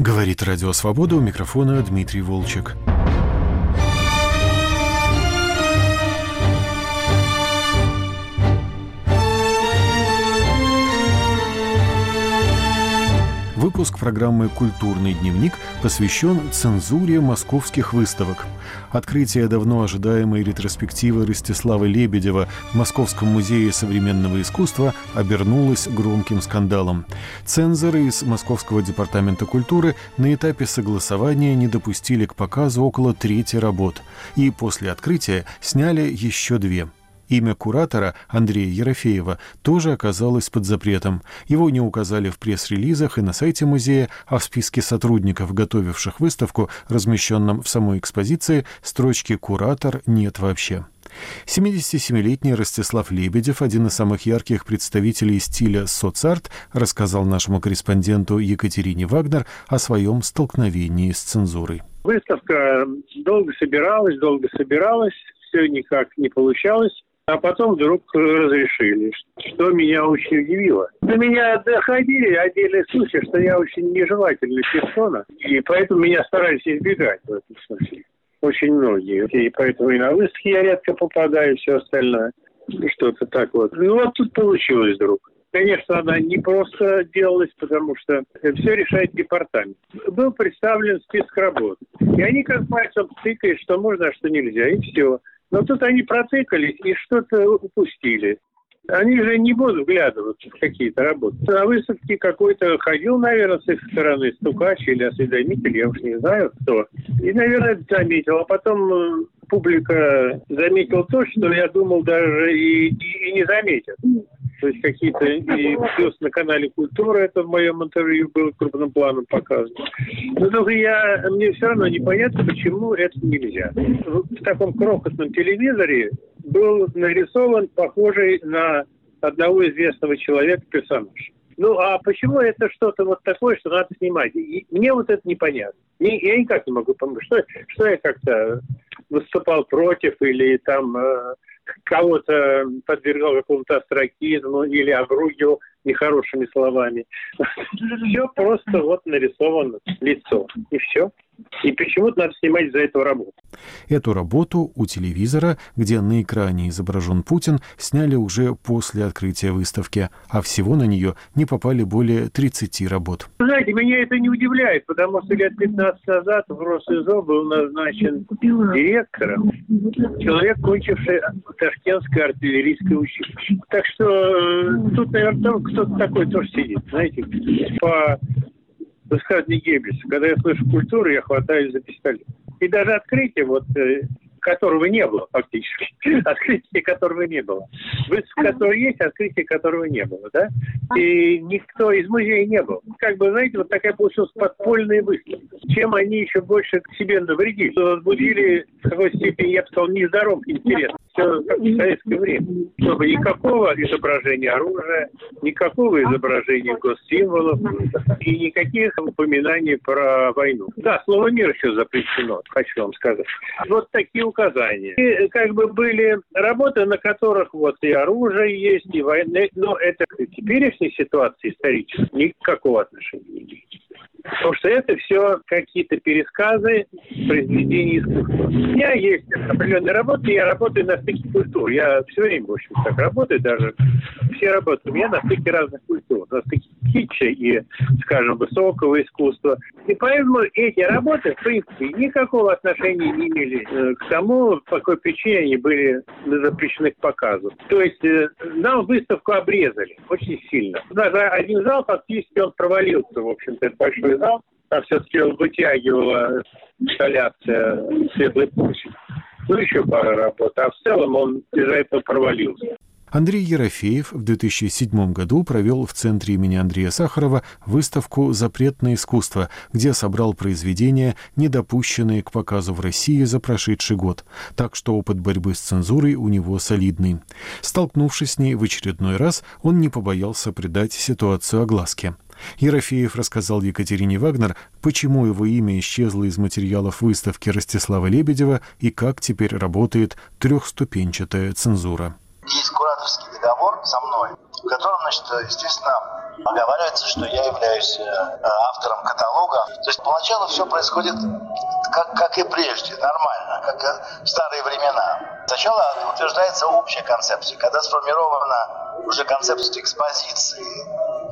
Говорит Радио Свобода у микрофона Дмитрий Волчек. Выпуск программы «Культурный дневник» посвящен цензуре московских выставок. Открытие давно ожидаемой ретроспективы Ростислава Лебедева в Московском музее современного искусства обернулось громким скандалом. Цензоры из Московского департамента культуры на этапе согласования не допустили к показу около трети работ и после открытия сняли еще две – Имя куратора Андрея Ерофеева тоже оказалось под запретом. Его не указали в пресс-релизах и на сайте музея, а в списке сотрудников, готовивших выставку, размещенном в самой экспозиции, строчки «куратор» нет вообще. 77-летний Ростислав Лебедев, один из самых ярких представителей стиля соцарт, рассказал нашему корреспонденту Екатерине Вагнер о своем столкновении с цензурой. Выставка долго собиралась, долго собиралась, все никак не получалось а потом вдруг разрешили, что меня очень удивило. До меня доходили отдельные случаи, что я очень нежелательный персона, и поэтому меня старались избегать в этом смысле. Очень многие. И поэтому и на выставки я редко попадаю, и все остальное. Что-то так вот. Ну вот тут получилось вдруг. Конечно, она не просто делалась, потому что все решает департамент. Был представлен список работ. И они как пальцем тыкают, что можно, а что нельзя, и все. Но тут они протыкались и что-то упустили. Они же не будут вглядываться в какие-то работы. На выставке какой-то ходил, наверное, с их стороны стукач или осведомитель, я уж не знаю кто. И, наверное, заметил. А потом э, публика заметила то, что я думал даже и, и, и не заметит то есть какие-то и плюс на канале Культура это в моем интервью было крупным планом показано. Но только я, мне все равно непонятно, почему это нельзя. В таком крохотном телевизоре был нарисован похожий на одного известного человека персонаж. Ну, а почему это что-то вот такое, что надо снимать? И мне вот это непонятно. Я никак не могу понять, что, что я как-то выступал против или там э, кого-то подвергал какому-то астракизму или обругивал нехорошими словами. Все просто вот нарисовано лицо. И все. И почему-то надо снимать за эту работу. Эту работу у телевизора, где на экране изображен Путин, сняли уже после открытия выставки, а всего на нее не попали более 30 работ. Знаете, меня это не удивляет, потому что лет 15 назад в РосИЗО был назначен директором человек, кончивший Ташкентское артиллерийское училище. Так что э, тут, наверное, кто-то такой тоже сидит, знаете, по высказывание Геббельса. Когда я слышу культуру, я хватаюсь за пистолет. И даже открытие, вот, э, которого не было фактически. Открытие которого не было. Выставка, которая есть, открытие которого не было, да? И никто из музея не был. Как бы, знаете, вот такая получилась подпольная выставка. Чем они еще больше к себе навредили? Возбудили в какой степени, я бы сказал, нездоровый интерес. Все как в советское время. Чтобы никакого изображения оружия, никакого изображения госсимволов и никаких упоминаний про войну. Да, слово «мир» еще запрещено, хочу вам сказать. Вот такие указания. И как бы были работы, на которых вот и оружие есть, и войны, но это к теперешней ситуации исторической никакого отношения не имеет. Потому что это все какие-то пересказы произведений искусства. У меня есть определенные работы, я работаю на стыке культур. Я все время, в общем, так работаю, даже все работы у меня на стыке разных культур. На стыке китча и, скажем, высокого искусства. И поэтому эти работы, в принципе, никакого отношения не имели э, к тому, по какой причине они были запрещены к показу. То есть э, нам выставку обрезали очень сильно. Даже один зал фактически он провалился, в общем-то, большой зал. Там все-таки вытягивала инсталляция Светлой площади. Ну, еще пара работ. А в целом он из-за этого провалился. Андрей Ерофеев в 2007 году провел в центре имени Андрея Сахарова выставку «Запретное искусство», где собрал произведения, недопущенные к показу в России за прошедший год. Так что опыт борьбы с цензурой у него солидный. Столкнувшись с ней в очередной раз, он не побоялся придать ситуацию огласке. Ерофеев рассказал Екатерине Вагнер, почему его имя исчезло из материалов выставки Ростислава Лебедева и как теперь работает трехступенчатая цензура. Есть кураторский договор со мной, в котором, значит, естественно, оговаривается, что я являюсь э, автором каталога. То есть поначалу все происходит как, как и прежде, нормально, как в старые времена. Сначала утверждается общая концепция, когда сформирована уже концепция экспозиции,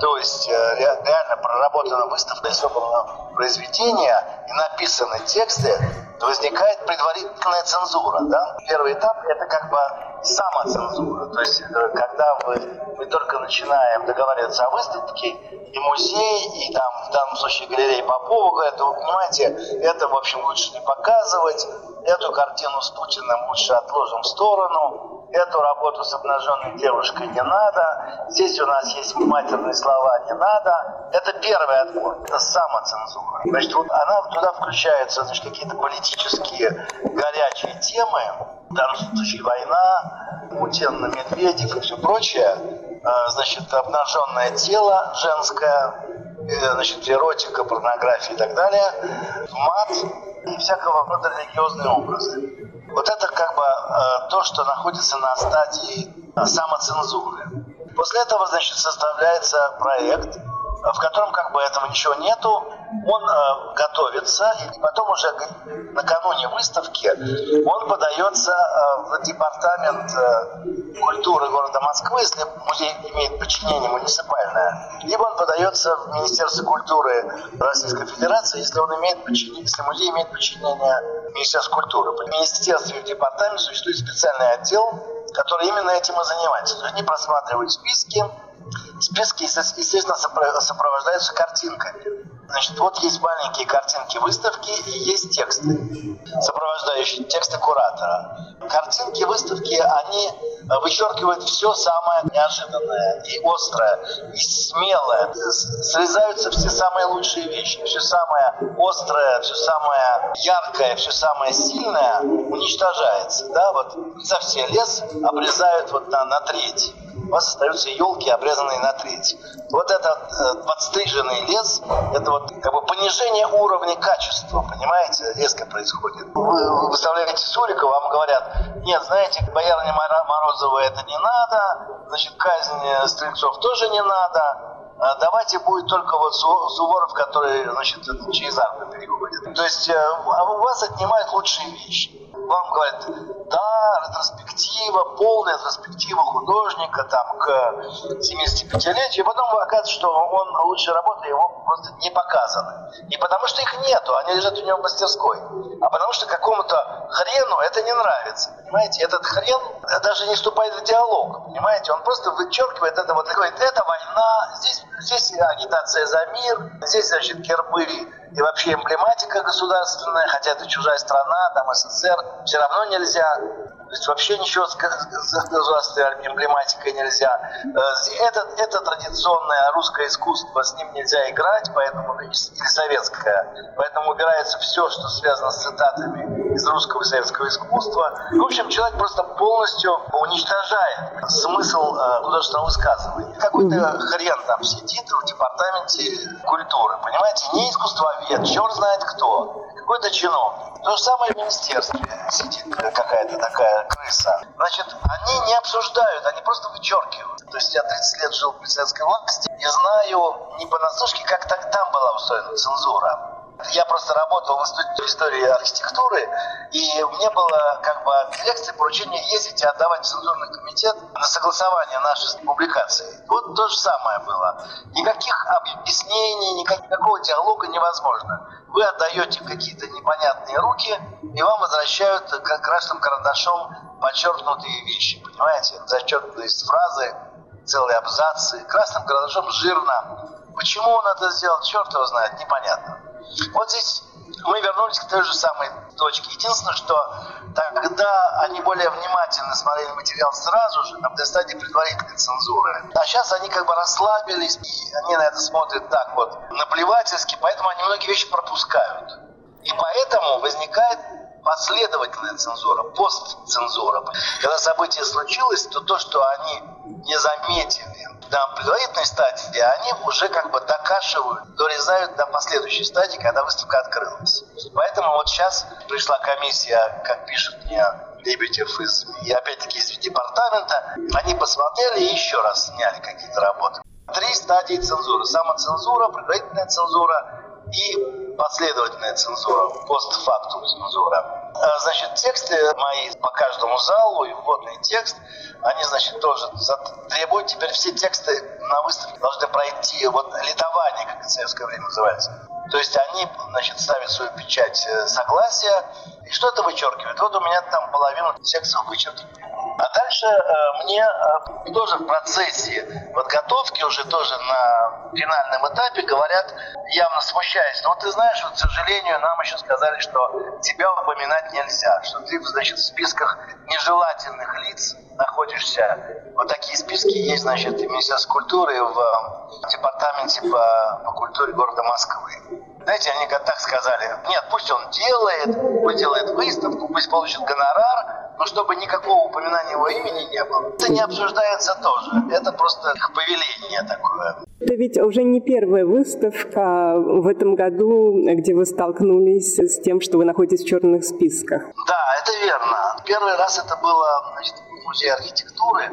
то есть э, реально проработана выставка собрано произведение и написаны тексты, возникает предварительная цензура. Да? Первый этап – это как бы самоцензура. То есть э, когда мы, мы только начинаем договариваться о выставке, и музей, и там в данном случае галерея Попова говорят, вы понимаете, это, в общем, лучше не показывать, эту картину с Путиным лучше отложим в сторону, эту работу с обнаженной девушкой не надо, здесь у нас есть матерные слова не надо. Это первый отбор, это самоцензура. Значит, вот она туда включаются значит, какие-то политические горячие темы, в данном случае война, Путин, Медведев и все прочее, а, значит, обнаженное тело женское, значит, эротика, порнография и так далее, мат и всякого рода религиозные образы. Вот это как бы э, то, что находится на стадии э, самоцензуры. После этого, значит, составляется проект, в котором как бы этого ничего нету, он э, готовится, и потом уже накануне выставки он подается э, в департамент э, культуры города Москвы, если музей имеет подчинение муниципальное, либо он подается в Министерство культуры Российской Федерации, если он имеет подчинение, если музей имеет подчинение Министерству культуры. В министерстве и в департаменте существует специальный отдел, который именно этим и занимается. Они просматривают списки, списки, естественно, сопровождаются картинками. Значит, вот есть маленькие картинки выставки и есть тексты, сопровождающие тексты куратора. Картинки выставки, они вычеркивают все самое неожиданное и острое, и смелое. Срезаются все самые лучшие вещи, все самое острое, все самое яркое, все самое сильное уничтожается. Да? Вот за все лес обрезают вот на, на треть у вас остаются елки, обрезанные на треть. Вот этот э, подстриженный лес, это вот как бы понижение уровня качества, понимаете, резко происходит. Вы выставляете Сурика, вам говорят, нет, знаете, боярня Морозова это не надо, значит, казнь стрельцов тоже не надо, а давайте будет только вот Суворов, который, значит, через армию переходит. То есть э, а у вас отнимают лучшие вещи вам говорят, да, ретроспектива, полная ретроспектива художника там к 75-летию, и потом оказывается, что он лучшие работы его просто не показаны. Не потому что их нету, они лежат у него в мастерской, а потому что какому-то хрену это не нравится. Понимаете, этот хрен даже не вступает в диалог, понимаете, он просто вычеркивает это вот, говорит, это война, здесь, здесь агитация за мир, здесь, значит, гербы и вообще эмблематика государственная, хотя это чужая страна, там СССР, все равно нельзя. То есть вообще ничего с государственной эмблематикой нельзя. Э, это, это традиционное русское искусство, с ним нельзя играть, поэтому или советское. Поэтому убирается все, что связано с цитатами из русского и советского искусства. В общем, человек просто полностью уничтожает смысл э, художественного высказывания. Какой-то хрен там сидит в департаменте культуры, понимаете? Не искусствовед, черт знает кто, какой-то чиновник. То же самое в министерстве сидит какая-то такая крыса. Значит, они не обсуждают, они просто вычеркивают. То есть я 30 лет жил в президентской власти и знаю не понаслышке, как так там была устроена цензура. Я просто работал в институте истории архитектуры, и мне было как бы от лекции поручение ездить и отдавать в цензурный комитет на согласование нашей публикации. Вот то же самое было. Никаких объяснений, никакого диалога невозможно. Вы отдаете какие-то непонятные руки, и вам возвращают красным карандашом подчеркнутые вещи, понимаете? Зачеркнутые фразы, целые абзацы. Красным карандашом жирно. Почему он это сделал, черт его знает, непонятно. Вот здесь мы вернулись к той же самой точке. Единственное, что тогда они более внимательно смотрели материал сразу же, на стадии предварительной цензуры. А сейчас они как бы расслабились, и они на это смотрят так вот наплевательски, поэтому они многие вещи пропускают. И поэтому возникает последовательная цензура, постцензура. Когда событие случилось, то то, что они не заметили на предварительной стадии, они уже как бы докашивают, дорезают до последующей стадии, когда выставка открылась. Поэтому вот сейчас пришла комиссия, как пишут мне Лебедев из, и опять-таки из департамента, они посмотрели и еще раз сняли какие-то работы. Три стадии цензуры. Самоцензура, предварительная цензура и последовательная цензура, постфактум цензура. А, значит, тексты мои по каждому залу и вводный текст, они, значит, тоже требуют теперь все тексты на выставке должны пройти вот литование, как в советское время называется. То есть они, значит, ставят свою печать э, согласия, и что это вычеркивает? Вот у меня там половину текстов вычеркнуто. А дальше э, мне э, тоже в процессе подготовки, уже тоже на финальном этапе говорят, явно смущаясь, но «Ну, вот ты знаешь, вот, к сожалению, нам еще сказали, что тебя упоминать нельзя, что ты, значит, в списках нежелательных лиц находишься. Вот такие списки есть, значит, в Министерстве культуры в э, департаменте по, по культуре города Москвы. Знаете, они как так сказали, нет, пусть он делает, пусть делает выставку, пусть получит гонорар, но чтобы никакого упоминания его имени не было. Это не обсуждается тоже. Это просто их повеление такое. Это ведь уже не первая выставка в этом году, где вы столкнулись с тем, что вы находитесь в черных списках. Да, это верно. Первый раз это было значит, в Музее архитектуры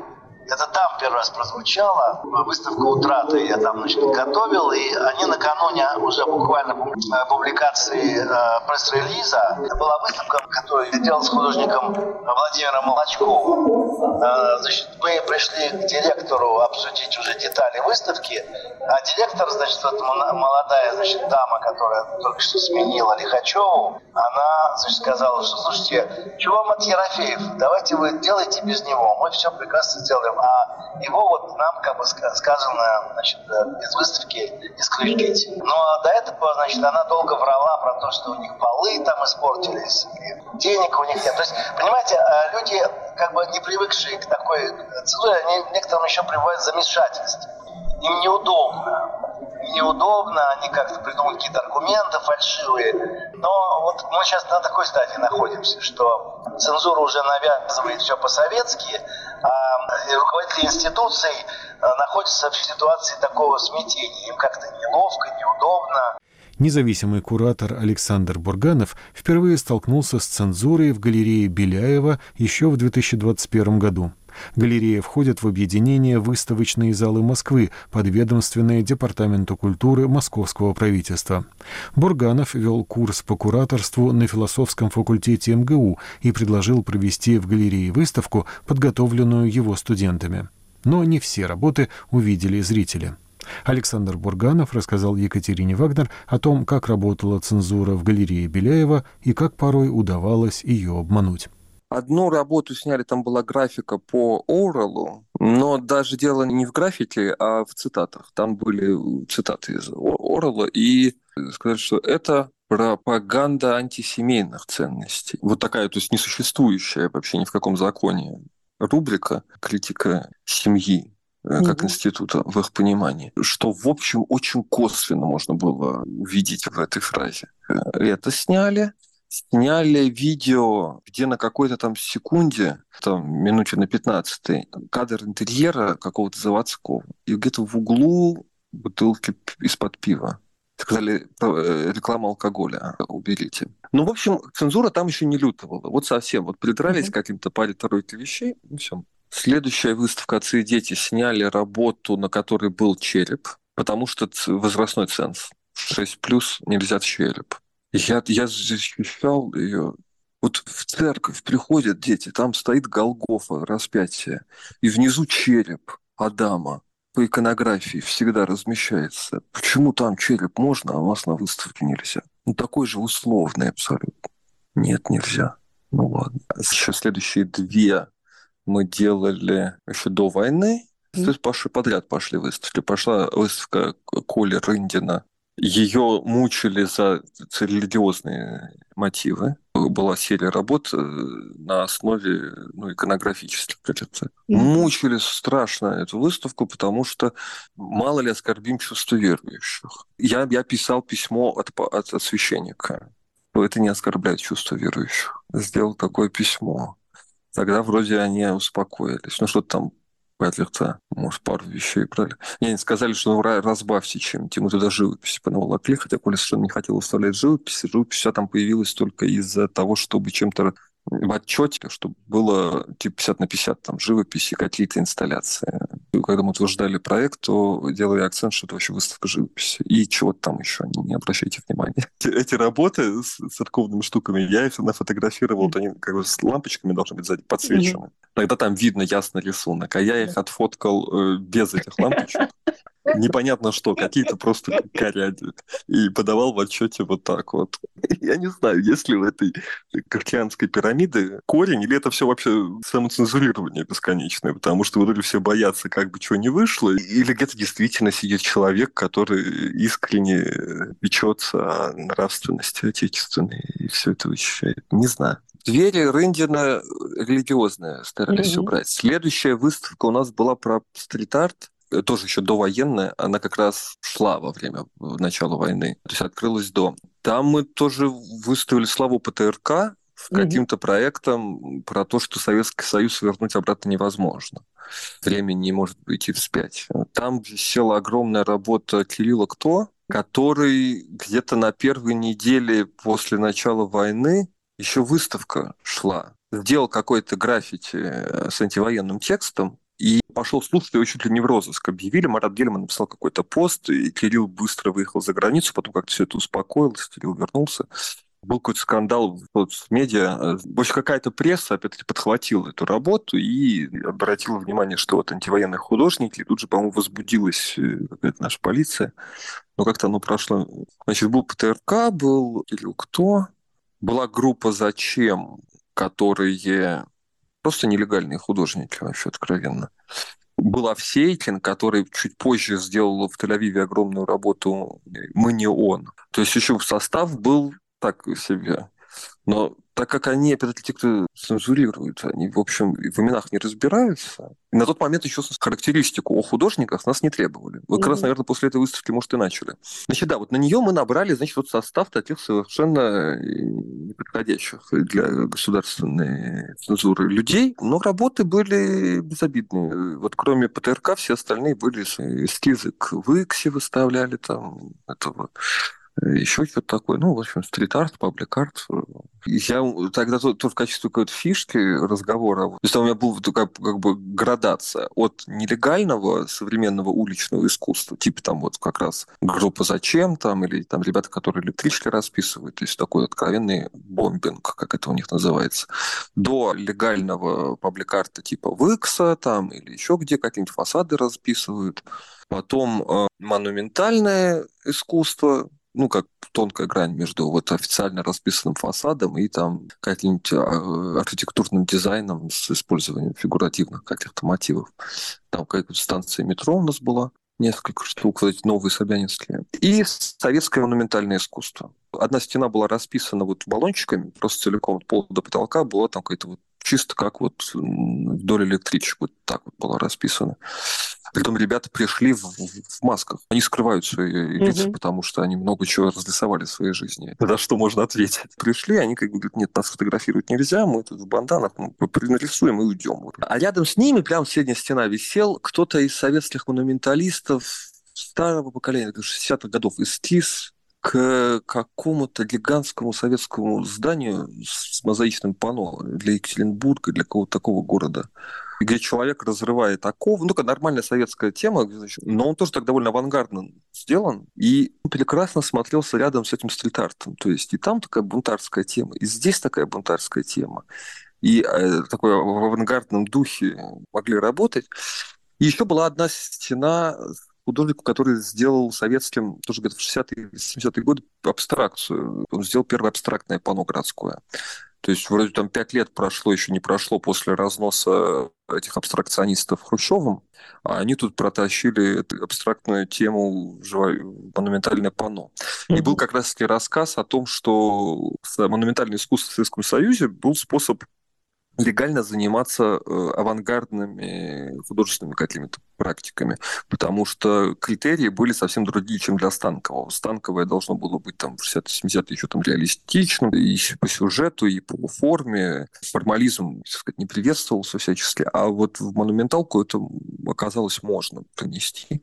это там первый раз прозвучало, выставка «Утраты» я там значит, готовил, и они накануне уже буквально э, публикации э, пресс-релиза, была выставка, которую я делал с художником Владимиром Молочковым. Э, значит, мы пришли к директору обсудить уже детали выставки, а директор, значит, вот молодая значит, дама, которая только что сменила Лихачеву, она значит, сказала, что, слушайте, чего вам от Ерофеев? Давайте вы делайте без него, мы все прекрасно сделаем а его вот нам, как бы сказано, значит, э, из выставки исключить. Но ну, а до этого, значит, она долго врала про то, что у них полы там испортились, и денег у них нет. То есть, понимаете, э, люди, как бы не привыкшие к такой цензуре, они некоторым еще приводят замешательство. Им неудобно неудобно, они как-то придумывают какие-то аргументы фальшивые. Но вот мы сейчас на такой стадии находимся, что цензура уже навязывает все по-советски, а руководители институций э, находятся в ситуации такого смятения. Им как-то неловко, неудобно. Независимый куратор Александр Бурганов впервые столкнулся с цензурой в галерее Беляева еще в 2021 году. Галерея входит в объединение «Выставочные залы Москвы», подведомственное Департаменту культуры Московского правительства. Бурганов вел курс по кураторству на философском факультете МГУ и предложил провести в галерее выставку, подготовленную его студентами. Но не все работы увидели зрители. Александр Бурганов рассказал Екатерине Вагнер о том, как работала цензура в галерее Беляева и как порой удавалось ее обмануть. Одну работу сняли, там была графика по Орелу, но даже дело не в графике, а в цитатах. Там были цитаты из Орела, и сказали, что это пропаганда антисемейных ценностей. Вот такая, то есть несуществующая вообще ни в каком законе рубрика «Критика семьи», э, как института в их понимании, что, в общем, очень косвенно можно было увидеть в этой фразе. Э, это сняли, сняли видео, где на какой-то там секунде, там минуте на 15 кадр интерьера какого-то заводского. И где-то в углу бутылки из-под пива. Сказали, э, реклама алкоголя уберите. Ну, в общем, цензура там еще не лютовала. Вот совсем. Вот придрались mm-hmm. к каким-то паре тройке вещей, и все. Следующая выставка «Отцы и дети» сняли работу, на которой был череп, потому что возрастной ценз. 6 плюс нельзя череп. Я, я защищал ее. Вот в церковь приходят дети, там стоит Голгофа, распятие, и внизу череп Адама по иконографии всегда размещается. Почему там череп можно, а у вас на выставке нельзя? Ну, такой же условный абсолютно. Нет, нельзя. Ну ладно. Еще следующие две мы делали еще до войны. То есть пошли подряд пошли выставки. Пошла выставка Коли Рындина ее мучили за религиозные мотивы. Была серия работ э, на основе ну, иконографических каких-то. Mm-hmm. Мучили страшно эту выставку, потому что мало ли оскорбим чувство верующих. Я, я писал письмо от, от, от священника. Это не оскорбляет чувство верующих. Сделал такое письмо. Тогда вроде они успокоились. Ну, что-то там Петлица, может, пару вещей брали. Не, они сказали, что ну, разбавьте чем-то. Мы туда живопись понаволокли, хотя Коля совершенно не хотел выставлять живопись. Живопись вся там появилась только из-за того, чтобы чем-то в отчете, чтобы было типа 50 на 50, там, живопись и какие-то инсталляции. Когда мы утверждали проект, то делали акцент, что это вообще выставка живописи. И чего-то там еще, не обращайте внимания. Эти работы с церковными штуками, я их нафотографировал, они как бы с лампочками должны быть сзади подсвечены. Тогда там видно ясно рисунок, а я их отфоткал э, без этих лампочек непонятно что, какие-то просто коряди. И подавал в отчете вот так вот. Я не знаю, есть ли в этой картианской пирамиде корень, или это все вообще самоцензурирование бесконечное, потому что вот все боятся, как бы чего не вышло, или где-то действительно сидит человек, который искренне печется о нравственности отечественной и все это вычищает. Не знаю. Двери Рындина религиозные старались mm-hmm. убрать. Следующая выставка у нас была про стрит-арт. Э, тоже еще довоенная, она как раз шла во время начала войны, то есть открылась до. Там мы тоже выставили славу ПТРК с каким-то проектом про то, что Советский Союз вернуть обратно невозможно. Время не может идти вспять. Там села огромная работа Кирилла Кто, который где-то на первой неделе после начала войны еще выставка шла. Сделал какой-то граффити э, с антивоенным текстом, и пошел слух, что его чуть ли не в розыск объявили. Марат Гельман написал какой-то пост, и Кирилл быстро выехал за границу, потом как-то все это успокоилось, Кирилл вернулся. Был какой-то скандал в медиа. Общем, какая-то пресса, опять-таки, подхватила эту работу и обратила внимание, что вот антивоенные художники. И тут же, по-моему, возбудилась э, какая-то наша полиция. Но как-то оно прошло. Значит, был ПТРК, был Кирилл кто? Была группа «Зачем?», которые просто нелегальные художники, вообще откровенно. Был Авсейкин, который чуть позже сделал в Тель-Авиве огромную работу «Мы не он». То есть еще состав был так себе. Но так как они, опять те, кто цензурируют, они, в общем, в именах не разбираются, и на тот момент еще характеристику о художниках нас не требовали. Вот как раз, наверное, после этой выставки, может, и начали. Значит, да, вот на нее мы набрали, значит, вот состав таких совершенно неподходящих для государственной цензуры людей, но работы были безобидные. Вот кроме ПТРК все остальные были эскизы к Выксе выставляли там, этого еще что-то такое. Ну, в общем, стрит-арт, паблик-арт. Я тогда тоже в качестве какой-то фишки разговора, то есть у меня была такая как бы градация от нелегального современного уличного искусства, типа там вот как раз группа «Зачем» там, или там ребята, которые электрички расписывают, то есть такой откровенный бомбинг, как это у них называется, до легального паблик-арта типа Викса там или еще где какие-нибудь фасады расписывают. Потом э, монументальное искусство, ну, как тонкая грань между вот официально расписанным фасадом и там каким-нибудь а, архитектурным дизайном с использованием фигуративных каких-то мотивов. Там какая-то станция метро у нас была, несколько штук, вот эти новые собянинские. И советское монументальное искусство. Одна стена была расписана вот баллончиками, просто целиком от пола до потолка была там какая-то вот чисто как вот вдоль электричек, вот так вот было расписано. Притом ребята пришли в, в масках. Они скрывают свои лица, mm-hmm. потому что они много чего разрисовали в своей жизни. На что можно ответить? Пришли, они как бы говорят, нет, нас фотографировать нельзя, мы тут в банданах, мы нарисуем и уйдем. А рядом с ними, прям средняя стена висел кто-то из советских монументалистов старого поколения, 60-х годов, эскиз к какому-то гигантскому советскому зданию с мозаичным панно для Екатеринбурга, для какого-то такого города где человек разрывает оковы. Ну, такая нормальная советская тема, но он тоже так довольно авангардно сделан и прекрасно смотрелся рядом с этим стрит-артом. То есть и там такая бунтарская тема, и здесь такая бунтарская тема. И э, такой в авангардном духе могли работать. И еще была одна стена художнику, который сделал советским, тоже где-то в 60-е 70-е годы, абстракцию. Он сделал первое абстрактное панно городское. То есть вроде там пять лет прошло, еще не прошло после разноса этих абстракционистов Хрущевым, а они тут протащили эту абстрактную тему монументальное панно. И был как раз-таки рассказ о том, что монументальное искусство в Советском Союзе был способ легально заниматься э, авангардными художественными какими-то практиками, потому что критерии были совсем другие, чем для Станкового. Станковое должно было быть там в 60-70-е еще там реалистичным, и по сюжету, и по форме. Формализм, так сказать, не приветствовался всячески, а вот в монументалку это оказалось можно принести.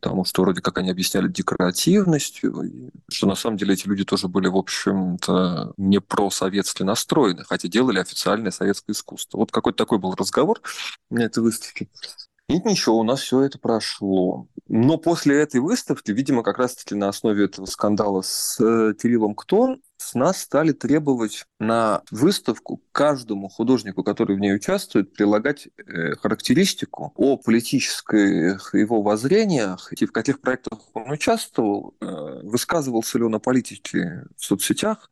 Потому что вроде как они объясняли декоративностью, что на самом деле эти люди тоже были, в общем-то, не просоветски настроены, хотя делали официальное советское искусство. Вот какой-то такой был разговор на этой выставке. И ничего, у нас все это прошло. Но после этой выставки, видимо, как раз-таки на основе этого скандала с э, Кириллом Ктон, с нас стали требовать на выставку каждому художнику, который в ней участвует, прилагать э, характеристику о политических его воззрениях, и в каких проектах он участвовал, э, высказывался ли он о политике в соцсетях,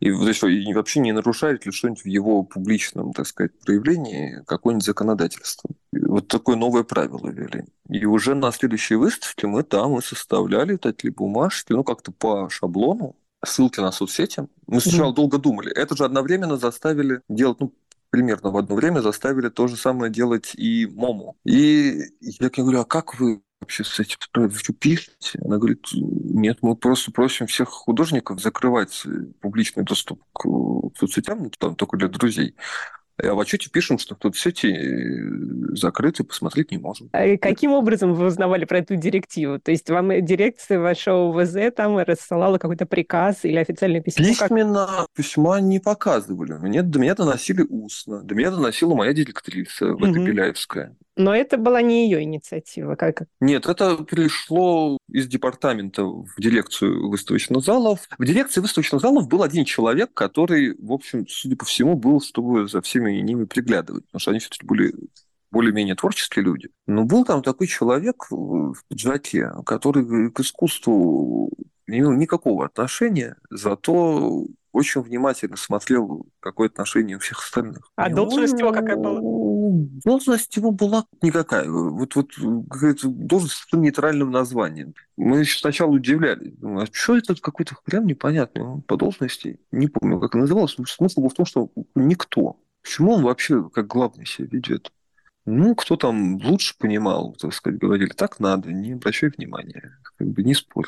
и, и вообще не нарушает ли что-нибудь в его публичном, так сказать, проявлении какое-нибудь законодательство. Вот такое новое правило ввели. И уже на следующей выставке мы там и составляли такие бумажки, ну, как-то по шаблону, ссылки на соцсети. Мы сначала mm. долго думали. Это же одновременно заставили делать, ну, примерно в одно время заставили то же самое делать и Мому. И я говорю, а как вы вообще с этим вы что пишете? Она говорит, нет, мы просто просим всех художников закрывать публичный доступ к соцсетям, ну, там только для друзей. А в отчете пишем, что тут сети э, закрыты, посмотреть не можем. А каким образом вы узнавали про эту директиву? То есть вам дирекция вашего ВЗ там рассылала какой-то приказ или официальное письмо? Письменно как... письма не показывали. Мне, до меня доносили устно. До меня доносила моя директриса, Вета угу. Беляевская. Но это была не ее инициатива. Как... Нет, это пришло из департамента в дирекцию выставочных залов. В дирекции выставочных залов был один человек, который, в общем, судя по всему, был, чтобы за всеми ними приглядывать, потому что они все-таки были более-менее творческие люди. Но был там такой человек в пиджаке, который к искусству не имел никакого отношения, зато очень внимательно смотрел, какое отношение у всех остальных. А должность его какая была? Должность его была никакая. Вот, вот должность с нейтральным названием. Мы сначала удивлялись. Думаю, а что это какой-то хрен непонятный по должности? Не помню, как называлось. Смысл был в том, что никто. Почему он вообще как главный себя ведет? Ну, кто там лучше понимал, так сказать, говорили, так надо, не обращай внимания, как бы не спорь.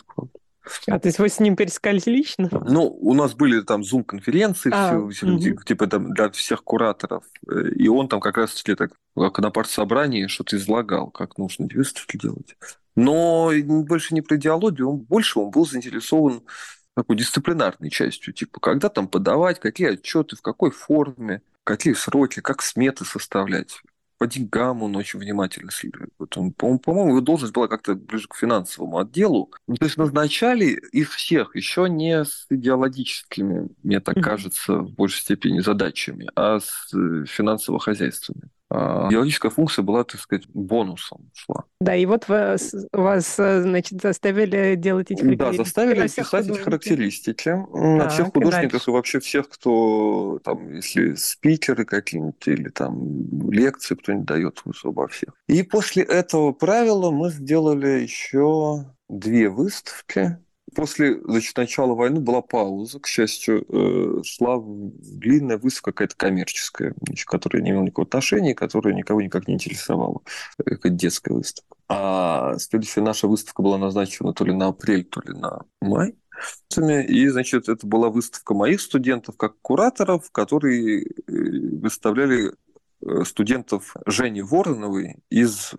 А то есть вы с ним перескались лично? Ну, у нас были там зум-конференции, а, все, угу. типа там для всех кураторов. Э, и он там как раз так, как на партсобрании, что-то излагал, как нужно выставки делать. Но больше не про идеологию, он больше он был заинтересован такой дисциплинарной частью, типа, когда там подавать, какие отчеты, в какой форме, какие сроки, как сметы составлять по деньгам он очень внимательно следит. Вот он, по-моему, его должность была как-то ближе к финансовому отделу. Ну, то есть назначали их всех еще не с идеологическими, мне так кажется, в большей степени задачами, а с э, финансово-хозяйственными. А идеологическая функция была, так сказать, бонусом шла. Да, и вот вас, вас значит, заставили делать эти характеристики. Да, заставили писать эти характеристики на так, всех художниках и, и вообще всех, кто там, если спикеры какие-нибудь или там лекции кто-нибудь дает обо всех. И после этого правила мы сделали еще две выставки После значит, начала войны была пауза, к счастью, э, шла длинная выставка какая-то коммерческая, которая не имела никакого отношения, которая никого никак не интересовала, какая-то детская выставка. А следующая наша выставка была назначена то ли на апрель, то ли на май. И, значит, это была выставка моих студентов как кураторов, которые э, выставляли Э, студентов Жени Вороновой из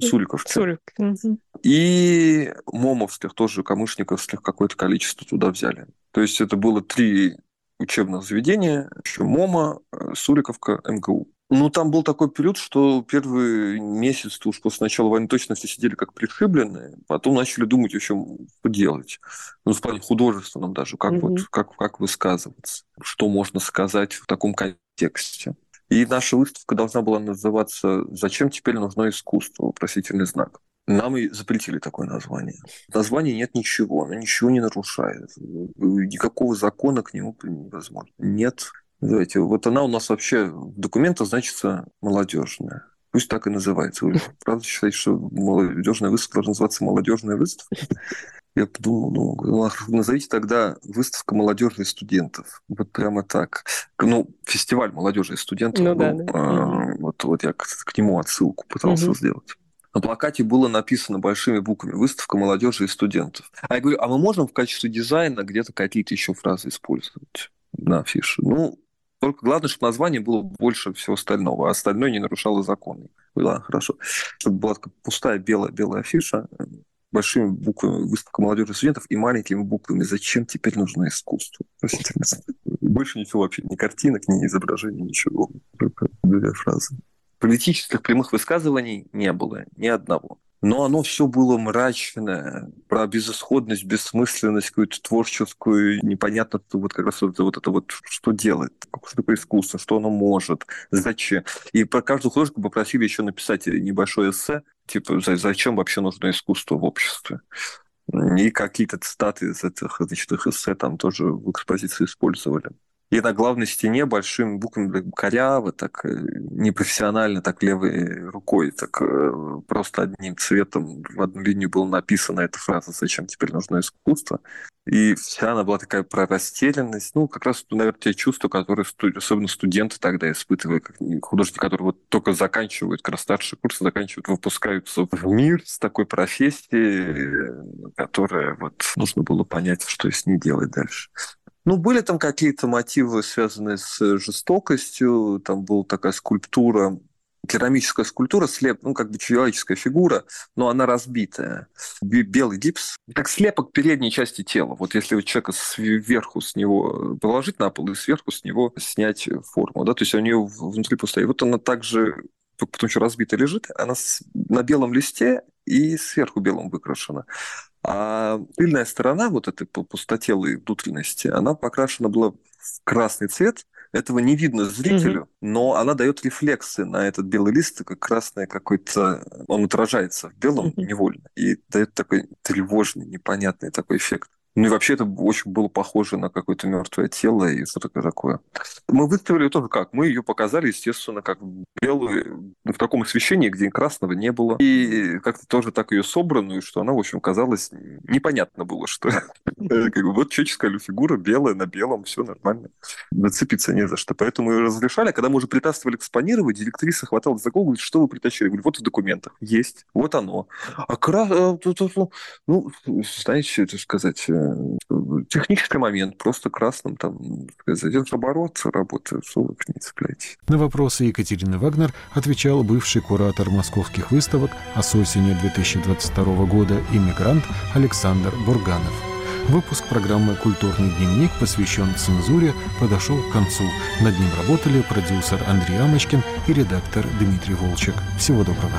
Суриковки. Суриковки. И момовских тоже камышниковских какое-то количество туда взяли. То есть это было три учебных заведения, еще МОМа, э, Суриковка, МГУ. Ну, там был такой период, что первый месяц, уж после начала войны точно все сидели как пришибленные, потом начали думать еще, что делать. Ну, в плане художественном даже, как, mm-hmm. вот, как, как высказываться, что можно сказать в таком контексте. И наша выставка должна была называться «Зачем теперь нужно искусство?» вопросительный знак. Нам и запретили такое название. В названии нет ничего, оно ничего не нарушает. Никакого закона к нему невозможно. Нет. Давайте, вот она у нас вообще в документах значится молодежная. Пусть так и называется. Вы правда считаете, что молодежная выставка должна называться молодежная выставка? Я подумал, ну, назовите тогда выставка молодежи и студентов. Вот прямо так. Ну, фестиваль молодежи и студентов. Ну, был, да, да. А, вот, вот я к, к нему отсылку пытался угу. сделать. На плакате было написано большими буквами «Выставка молодежи и студентов». А я говорю, а мы можем в качестве дизайна где-то какие-то еще фразы использовать на афише? Ну, Только главное, чтобы название было больше всего остального, а остальное не нарушало законы. Да, хорошо. Чтобы была такая пустая белая-белая афиша, большими буквами выставка молодежи студентов и маленькими буквами «Зачем теперь нужно искусство?» Больше ничего вообще, ни картинок, ни изображений, ничего. Только две фразы. Политических прямых высказываний не было, ни одного но оно все было мрачное, про безысходность, бессмысленность, какую-то творческую, непонятно, вот как раз вот, вот это вот, что делает, что такое искусство, что оно может, зачем. И про каждую художника попросили еще написать небольшое эссе, типа, зачем вообще нужно искусство в обществе. И какие-то цитаты из этих, значит, их эссе там тоже в экспозиции использовали. И на главной стене большими буквами коряво, так э, непрофессионально, так левой рукой, так э, просто одним цветом в одну линию была написана эта фраза «Зачем теперь нужно искусство?». И вся она была такая про растерянность, ну, как раз, наверное, те чувства, которые особенно студенты тогда испытывают, как художники, которые вот только заканчивают, как раз старшие курсы заканчивают, выпускаются в мир с такой профессией, э, которая вот нужно было понять, что с ней делать дальше. Ну, были там какие-то мотивы, связанные с жестокостью. Там была такая скульптура, керамическая скульптура, слеп, ну, как бы человеческая фигура, но она разбитая. Белый гипс, как слепок передней части тела. Вот если у человека сверху с него положить на пол и сверху с него снять форму, да, то есть у нее внутри пустая. И вот она также потому что разбитая лежит, она на белом листе и сверху белым выкрашена. А тыльная сторона вот этой пустотелой внутренности, она покрашена была в красный цвет, этого не видно зрителю, mm-hmm. но она дает рефлексы на этот белый лист, как красный какой-то, он отражается в белом mm-hmm. невольно и дает такой тревожный, непонятный такой эффект. Ну и вообще это очень было похоже на какое-то мертвое тело и что-то такое. Мы выставили тоже как? Мы ее показали, естественно, как белую, в таком освещении, где красного не было. И как-то тоже так ее собранную, что она, в общем, казалась... Непонятно было, что вот человеческая фигура белая на белом, все нормально. Зацепиться не за что. Поэтому ее разрешали. Когда мы уже притаскивали экспонировать, директриса хватала за голову, говорит, что вы притащили? Я говорю, вот в документах. Есть. Вот оно. А кра... Э, ну, знаете, что это сказать э, технический момент, просто красным там сказать, что вы к ней цепляете. На вопросы Екатерины Вагнер отвечал бывший куратор московских выставок, а с осени 2022 года иммигрант Александр Бурганов. Выпуск программы «Культурный дневник», посвящен цензуре, подошел к концу. Над ним работали продюсер Андрей Амочкин и редактор Дмитрий Волчек. Всего доброго.